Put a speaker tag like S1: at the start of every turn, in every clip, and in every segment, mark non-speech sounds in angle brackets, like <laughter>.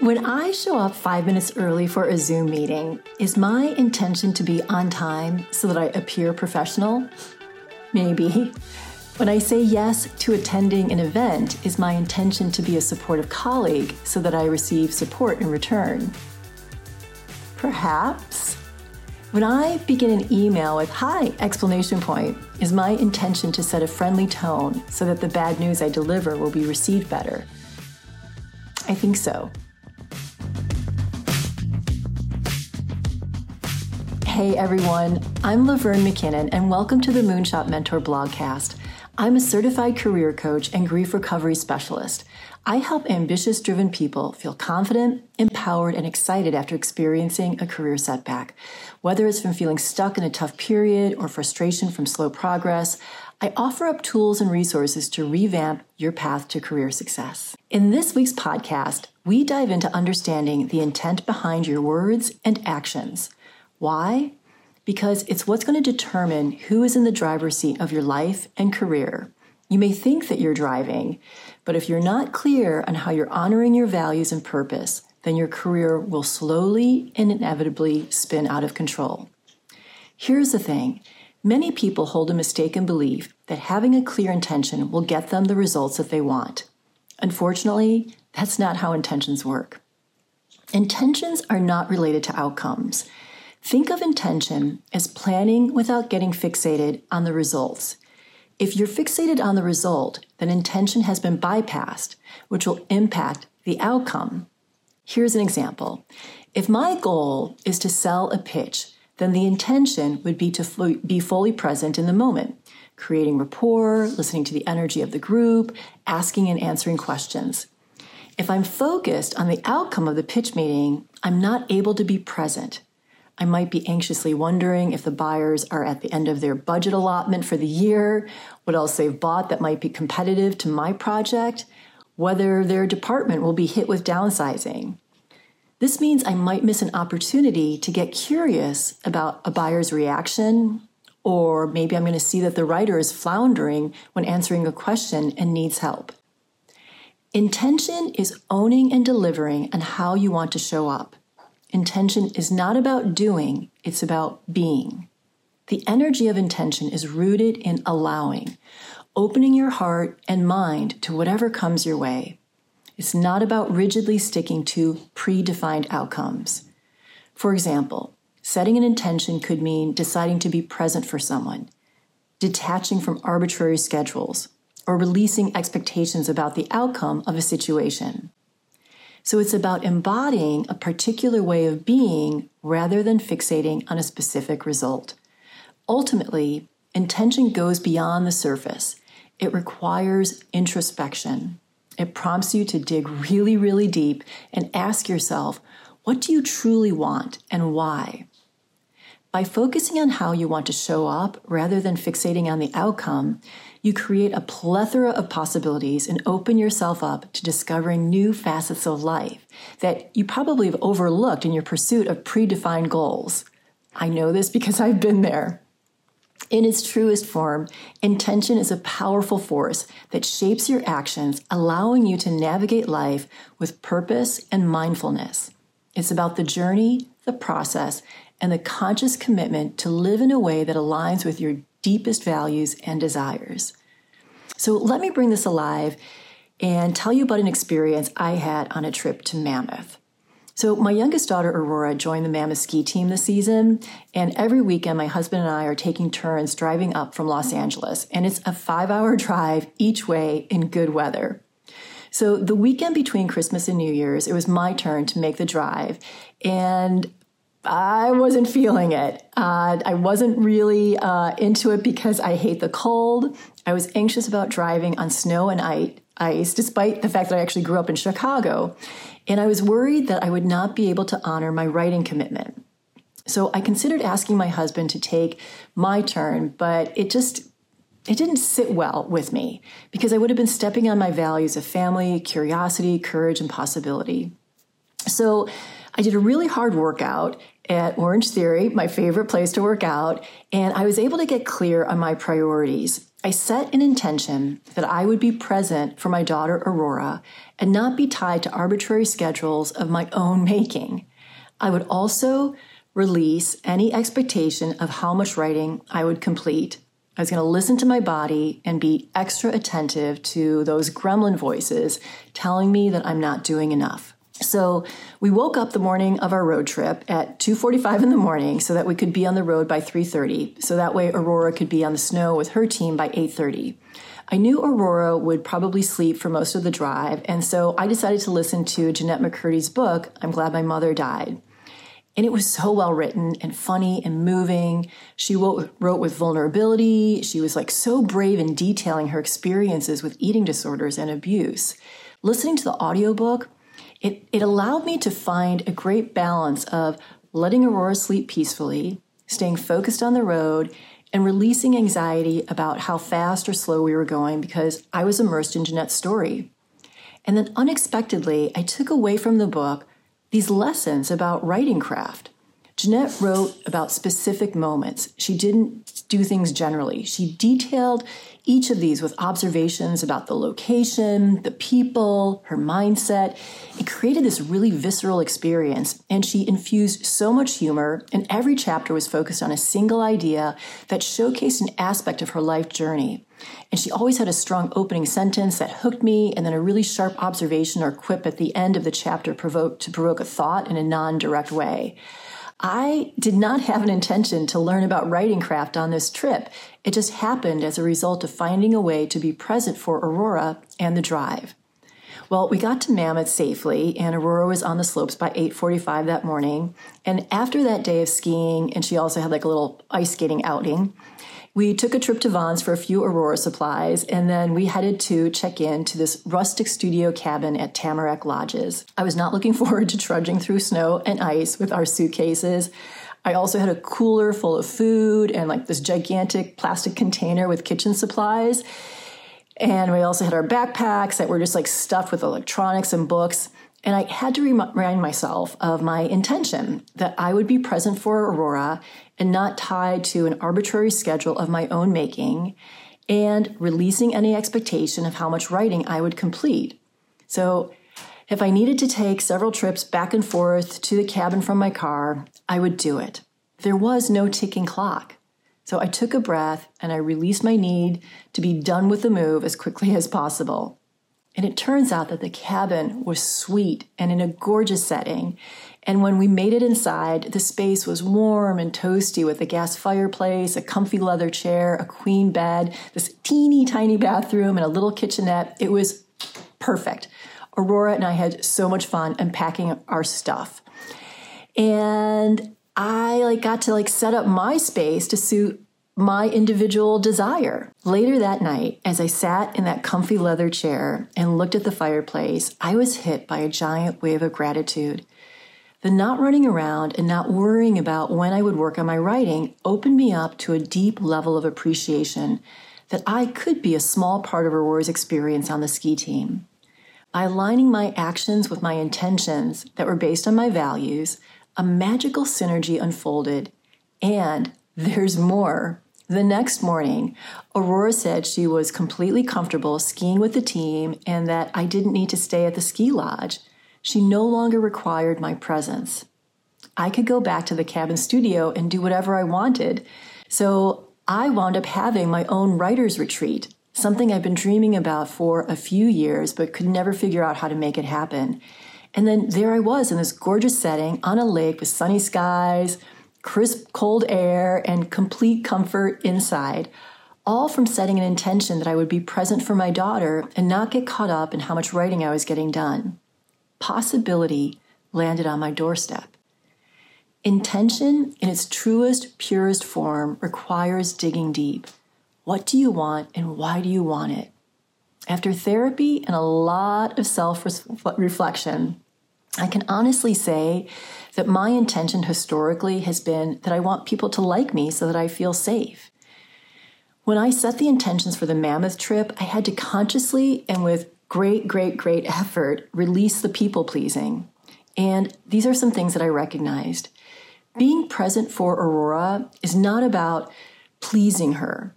S1: When I show up five minutes early for a Zoom meeting, is my intention to be on time so that I appear professional? Maybe. When I say yes to attending an event, is my intention to be a supportive colleague so that I receive support in return? Perhaps. When I begin an email with hi explanation point, is my intention to set a friendly tone so that the bad news I deliver will be received better? I think so. Hey everyone, I'm Laverne McKinnon, and welcome to the Moonshot Mentor blogcast. I'm a certified career coach and grief recovery specialist. I help ambitious, driven people feel confident, empowered, and excited after experiencing a career setback. Whether it's from feeling stuck in a tough period or frustration from slow progress, I offer up tools and resources to revamp your path to career success. In this week's podcast, we dive into understanding the intent behind your words and actions. Why? Because it's what's going to determine who is in the driver's seat of your life and career. You may think that you're driving, but if you're not clear on how you're honoring your values and purpose, then your career will slowly and inevitably spin out of control. Here's the thing many people hold a mistaken belief that having a clear intention will get them the results that they want. Unfortunately, that's not how intentions work. Intentions are not related to outcomes. Think of intention as planning without getting fixated on the results. If you're fixated on the result, then intention has been bypassed, which will impact the outcome. Here's an example. If my goal is to sell a pitch, then the intention would be to be fully present in the moment, creating rapport, listening to the energy of the group, asking and answering questions. If I'm focused on the outcome of the pitch meeting, I'm not able to be present. I might be anxiously wondering if the buyers are at the end of their budget allotment for the year, what else they've bought that might be competitive to my project, whether their department will be hit with downsizing. This means I might miss an opportunity to get curious about a buyer's reaction, or maybe I'm going to see that the writer is floundering when answering a question and needs help. Intention is owning and delivering on how you want to show up. Intention is not about doing, it's about being. The energy of intention is rooted in allowing, opening your heart and mind to whatever comes your way. It's not about rigidly sticking to predefined outcomes. For example, setting an intention could mean deciding to be present for someone, detaching from arbitrary schedules, or releasing expectations about the outcome of a situation. So it's about embodying a particular way of being rather than fixating on a specific result. Ultimately, intention goes beyond the surface. It requires introspection. It prompts you to dig really, really deep and ask yourself, what do you truly want and why? By focusing on how you want to show up rather than fixating on the outcome, you create a plethora of possibilities and open yourself up to discovering new facets of life that you probably have overlooked in your pursuit of predefined goals. I know this because I've been there. In its truest form, intention is a powerful force that shapes your actions, allowing you to navigate life with purpose and mindfulness. It's about the journey, the process, and the conscious commitment to live in a way that aligns with your deepest values and desires. So let me bring this alive and tell you about an experience I had on a trip to Mammoth. So, my youngest daughter, Aurora, joined the Mammoth ski team this season. And every weekend, my husband and I are taking turns driving up from Los Angeles. And it's a five hour <laughs> drive each way in good weather. So, the weekend between Christmas and New Year's, it was my turn to make the drive. And I wasn't feeling it. Uh, I wasn't really uh, into it because I hate the cold. I was anxious about driving on snow and ice, despite the fact that I actually grew up in Chicago. And I was worried that I would not be able to honor my writing commitment. So I considered asking my husband to take my turn, but it just it didn't sit well with me because I would have been stepping on my values of family, curiosity, courage, and possibility. So I did a really hard workout at Orange Theory, my favorite place to work out, and I was able to get clear on my priorities. I set an intention that I would be present for my daughter Aurora and not be tied to arbitrary schedules of my own <laughs> making. I would also release any expectation of how much writing I would complete. I was going to listen to my body and be extra attentive to those gremlin voices telling me that I'm not doing enough. So we woke up the morning of our road trip at 2:45 in the morning so that we could be on the road by 3:30. So that way Aurora could be on the snow with her team by 8:30. I knew Aurora would probably sleep for most of the drive, and so I decided to listen to Jennette McCurdy's book, I'm Glad My Mother Died. And it was so well written and funny and moving. She wrote, with vulnerability. She was like so brave in detailing her experiences with eating disorders and abuse. Listening to the audiobook, it, it allowed me to find a great balance of letting Aurora sleep peacefully, staying focused on the road, and releasing anxiety about how fast or slow we were going because I was immersed in Jennette's story. And then unexpectedly, I took away from the book these lessons about writing craft. Jennette wrote about specific moments. She didn't do things generally. She detailed each of these with observations about the location, the people, her mindset. It created this really visceral experience, and she infused so much humor, and every chapter was focused on a single idea that showcased an aspect of her life journey. And she always had a strong opening sentence that hooked me, and then a really sharp observation or quip at the end of the chapter provoked to provoke a thought in a non-direct way. I did not have an intention to learn about writing craft on this trip. It just happened as a result of finding a way to be present for Aurora and the drive. Well, we got to Mammoth safely, and Aurora was on the slopes by 8:45 that morning. And after that day of skiing, and she also had like a little ice skating outing, we took a trip to Vons for a few Aurora supplies, and then we headed to check in to this rustic studio cabin at Tamarack Lodges. I was not looking <laughs> forward to trudging through snow and ice with our suitcases. I also had a cooler full of food and like this gigantic plastic container with kitchen supplies. And we also had our backpacks that were just like stuffed with electronics and books. And I had to remind myself of my intention that I would be present for Aurora and not tied to an arbitrary schedule of my own making and releasing any expectation of how much writing I would complete. So, if I needed to take several trips back and forth to the cabin from my car, I would do it. There was no ticking clock. So I took a breath and I released my need to be done with the move as quickly as possible. And it turns out that the cabin was sweet and in a gorgeous setting. And when we made it inside, the space was warm and toasty with a gas fireplace, a comfy leather chair, a queen bed, this teeny tiny bathroom, and a little kitchenette. It was perfect. Aurora and I had so much fun unpacking our stuff. And I like got to like set up my space to suit my individual desire. Later that night, as I sat in that comfy leather chair and looked at the fireplace, I was hit by a giant wave of gratitude. The not running around and not worrying about when I would work on my writing opened me up to a deep level of appreciation that I could be a small part of Aurora's experience on the ski team. By aligning my actions with my intentions that were based on my values, a magical synergy unfolded. And there's more. The next morning, Aurora said she was completely comfortable skiing with the team and that I didn't need to stay at the ski lodge. She no longer required my presence. I could go back to the cabin studio and do whatever I wanted. So I wound up having my own writer's retreat, something I've been dreaming about for a few years, but could never figure out how to make it happen. And then there I was in this gorgeous setting on a lake with sunny skies, crisp, cold air, and complete comfort inside, all from setting an intention that I would be present for my daughter and not get caught up in how much writing I was getting done. Possibility landed on my doorstep. Intention, in its truest, purest form, requires digging deep. What do you want and why do you want it? After therapy and a lot of self reflection, I can honestly say that my intention historically has been that I want people to like me so that I feel safe. When I set the intentions for the Mammoth trip, I had to consciously and with great, great, great effort release the people pleasing. And these are some things that I recognized. Being present for Aurora is not about pleasing her.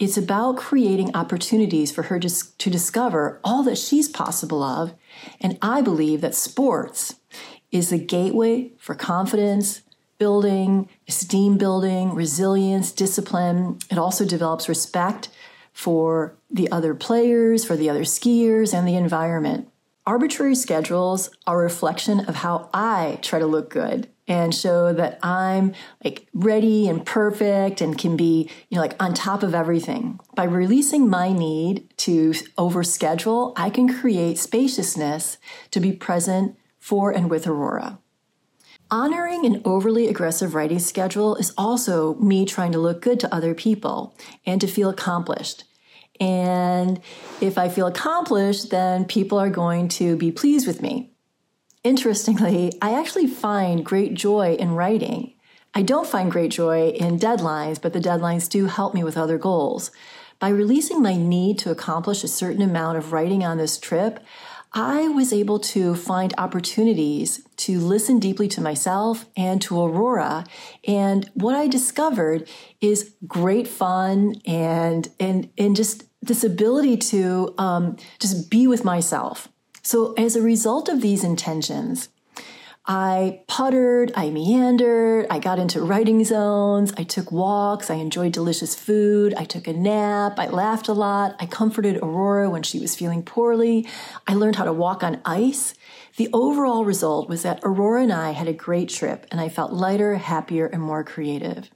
S1: It's about creating opportunities for her to, discover all that she's possible of. And I believe that sports is the gateway for confidence, building, esteem building, resilience, discipline. It also develops respect for the other players, for the other skiers, and the environment. Arbitrary schedules are a reflection of how I try to look good and show that I'm like ready and perfect and can be, you know, like on top of everything. By releasing my need to overschedule, I can create spaciousness to be present for and with Aurora. Honoring an overly aggressive writing schedule is also me trying to look good to other people and to feel accomplished. And if I feel accomplished, then people are going to be pleased with me. Interestingly, I actually find great joy in writing. I don't find great joy in deadlines, but the deadlines do help me with other goals. By releasing my need to accomplish a certain amount of writing on this trip, I was able to find opportunities to listen deeply to myself and to Aurora. And what I discovered is great fun and and and just this ability to um, just be with myself. So as a result of these intentions, I puttered, I meandered, I got into writing zones, I took walks, I enjoyed delicious food, I took a nap, I laughed a lot, I comforted Aurora when she was feeling poorly, I learned how to walk on ice. The overall result was that Aurora and I had a great trip, and I felt lighter, happier, and more creative.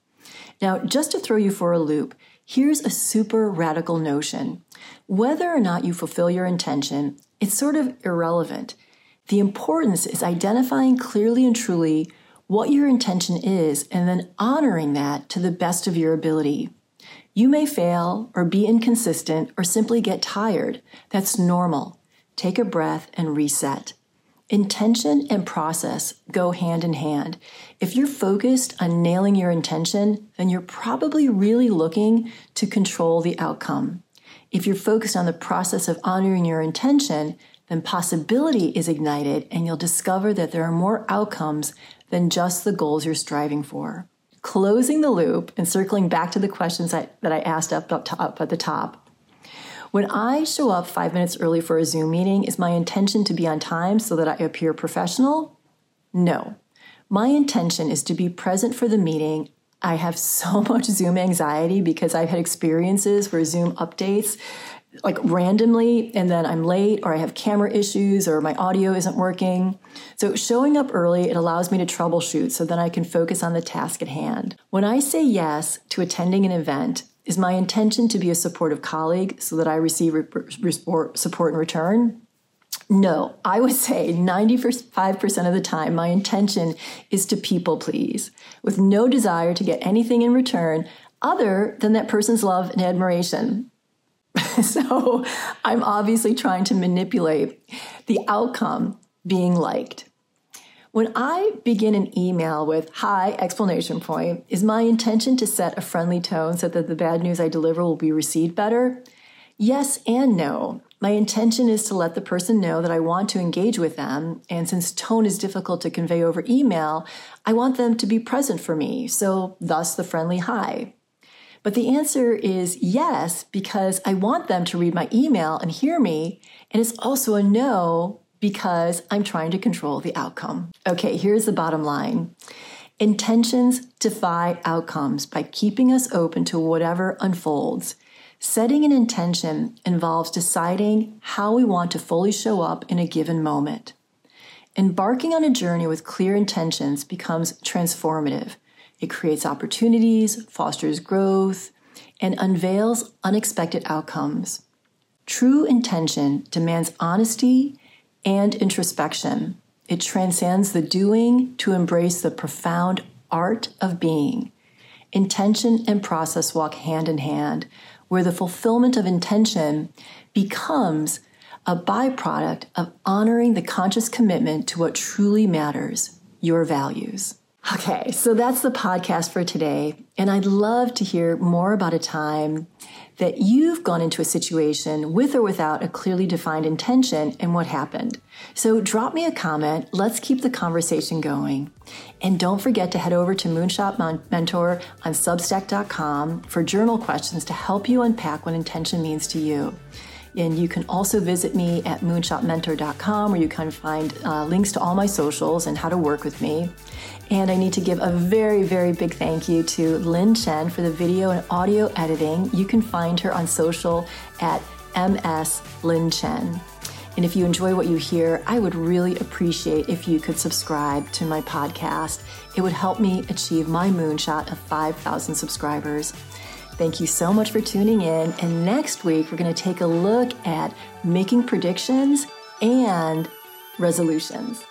S1: Now, just to throw you for a loop, here's a super radical notion. Whether or not you fulfill your intention, it's sort of irrelevant. The importance is identifying clearly and truly what your intention is and then honoring that to the best of your ability. You may fail or be inconsistent or simply get tired. That's normal. Take a breath and reset. Intention and process go hand in hand. If you're focused on nailing your intention, then you're probably really looking to control the outcome. If you're focused on the process of honoring your intention, then possibility is ignited and you'll discover that there are more outcomes than just the goals you're striving for. Closing the loop and circling back to the questions that, I asked up, up, up at the top. When I show up five minutes early for a Zoom meeting, is my intention to be on time so that I appear professional? No. My intention is to be present for the meeting. I have <laughs> so much Zoom anxiety because I've had experiences where Zoom updates like randomly and then I'm late or I have camera issues or my audio isn't working. So showing up early, it allows me to troubleshoot so that I can focus on the task at hand. When I say yes to attending an event, is my intention to be a supportive colleague so that I receive support in return? No, I would say 95% of the time, my intention is to people please with no desire to get anything in return other than that person's love and admiration. <laughs> so I'm obviously trying to manipulate the outcome being liked. When I begin an email with hi explanation point, is my intention to set a friendly tone so that the bad news I deliver will be received better? Yes and no. My intention is to let the person know that I want to engage with them. And since tone is difficult to convey over email, I want them to be present for me. So, thus the friendly hi. But the answer is yes, because I want them to read my email and hear me. And it's also a no because I'm trying to control the outcome. Okay, here's the bottom line. Intentions defy outcomes by keeping us open to whatever unfolds. Setting an intention involves deciding how we want to fully show up in a given moment. Embarking on a journey with clear intentions becomes transformative. It creates opportunities, fosters growth, and unveils unexpected outcomes. True intention demands honesty and introspection. It transcends the doing to embrace the profound art of being. Intention and process walk hand in hand, where the fulfillment of intention becomes a byproduct of honoring the conscious commitment to what truly matters your values. Okay, so that's the podcast for today. And I'd love to hear more about a time that you've gone into a situation with or without a clearly defined intention and what happened. So drop me a comment. Let's keep the conversation going. And don't forget to head over to Moonshot Mentor on substack.com for journal questions to help you unpack what intention means to you. And you can also visit me at moonshotmentor.com where you can find uh, links to all my socials and how to work with me. And I need to give a very, very big thank you to Lynn Chen for the video and audio editing. You can find her on social at MS Lynn Chen. And if you enjoy what you hear, I would really appreciate if you could subscribe to my podcast. It would help me achieve my moonshot of 5,000 subscribers. Thank you so much for tuning in. And next week, we're going to take a look at making predictions and resolutions.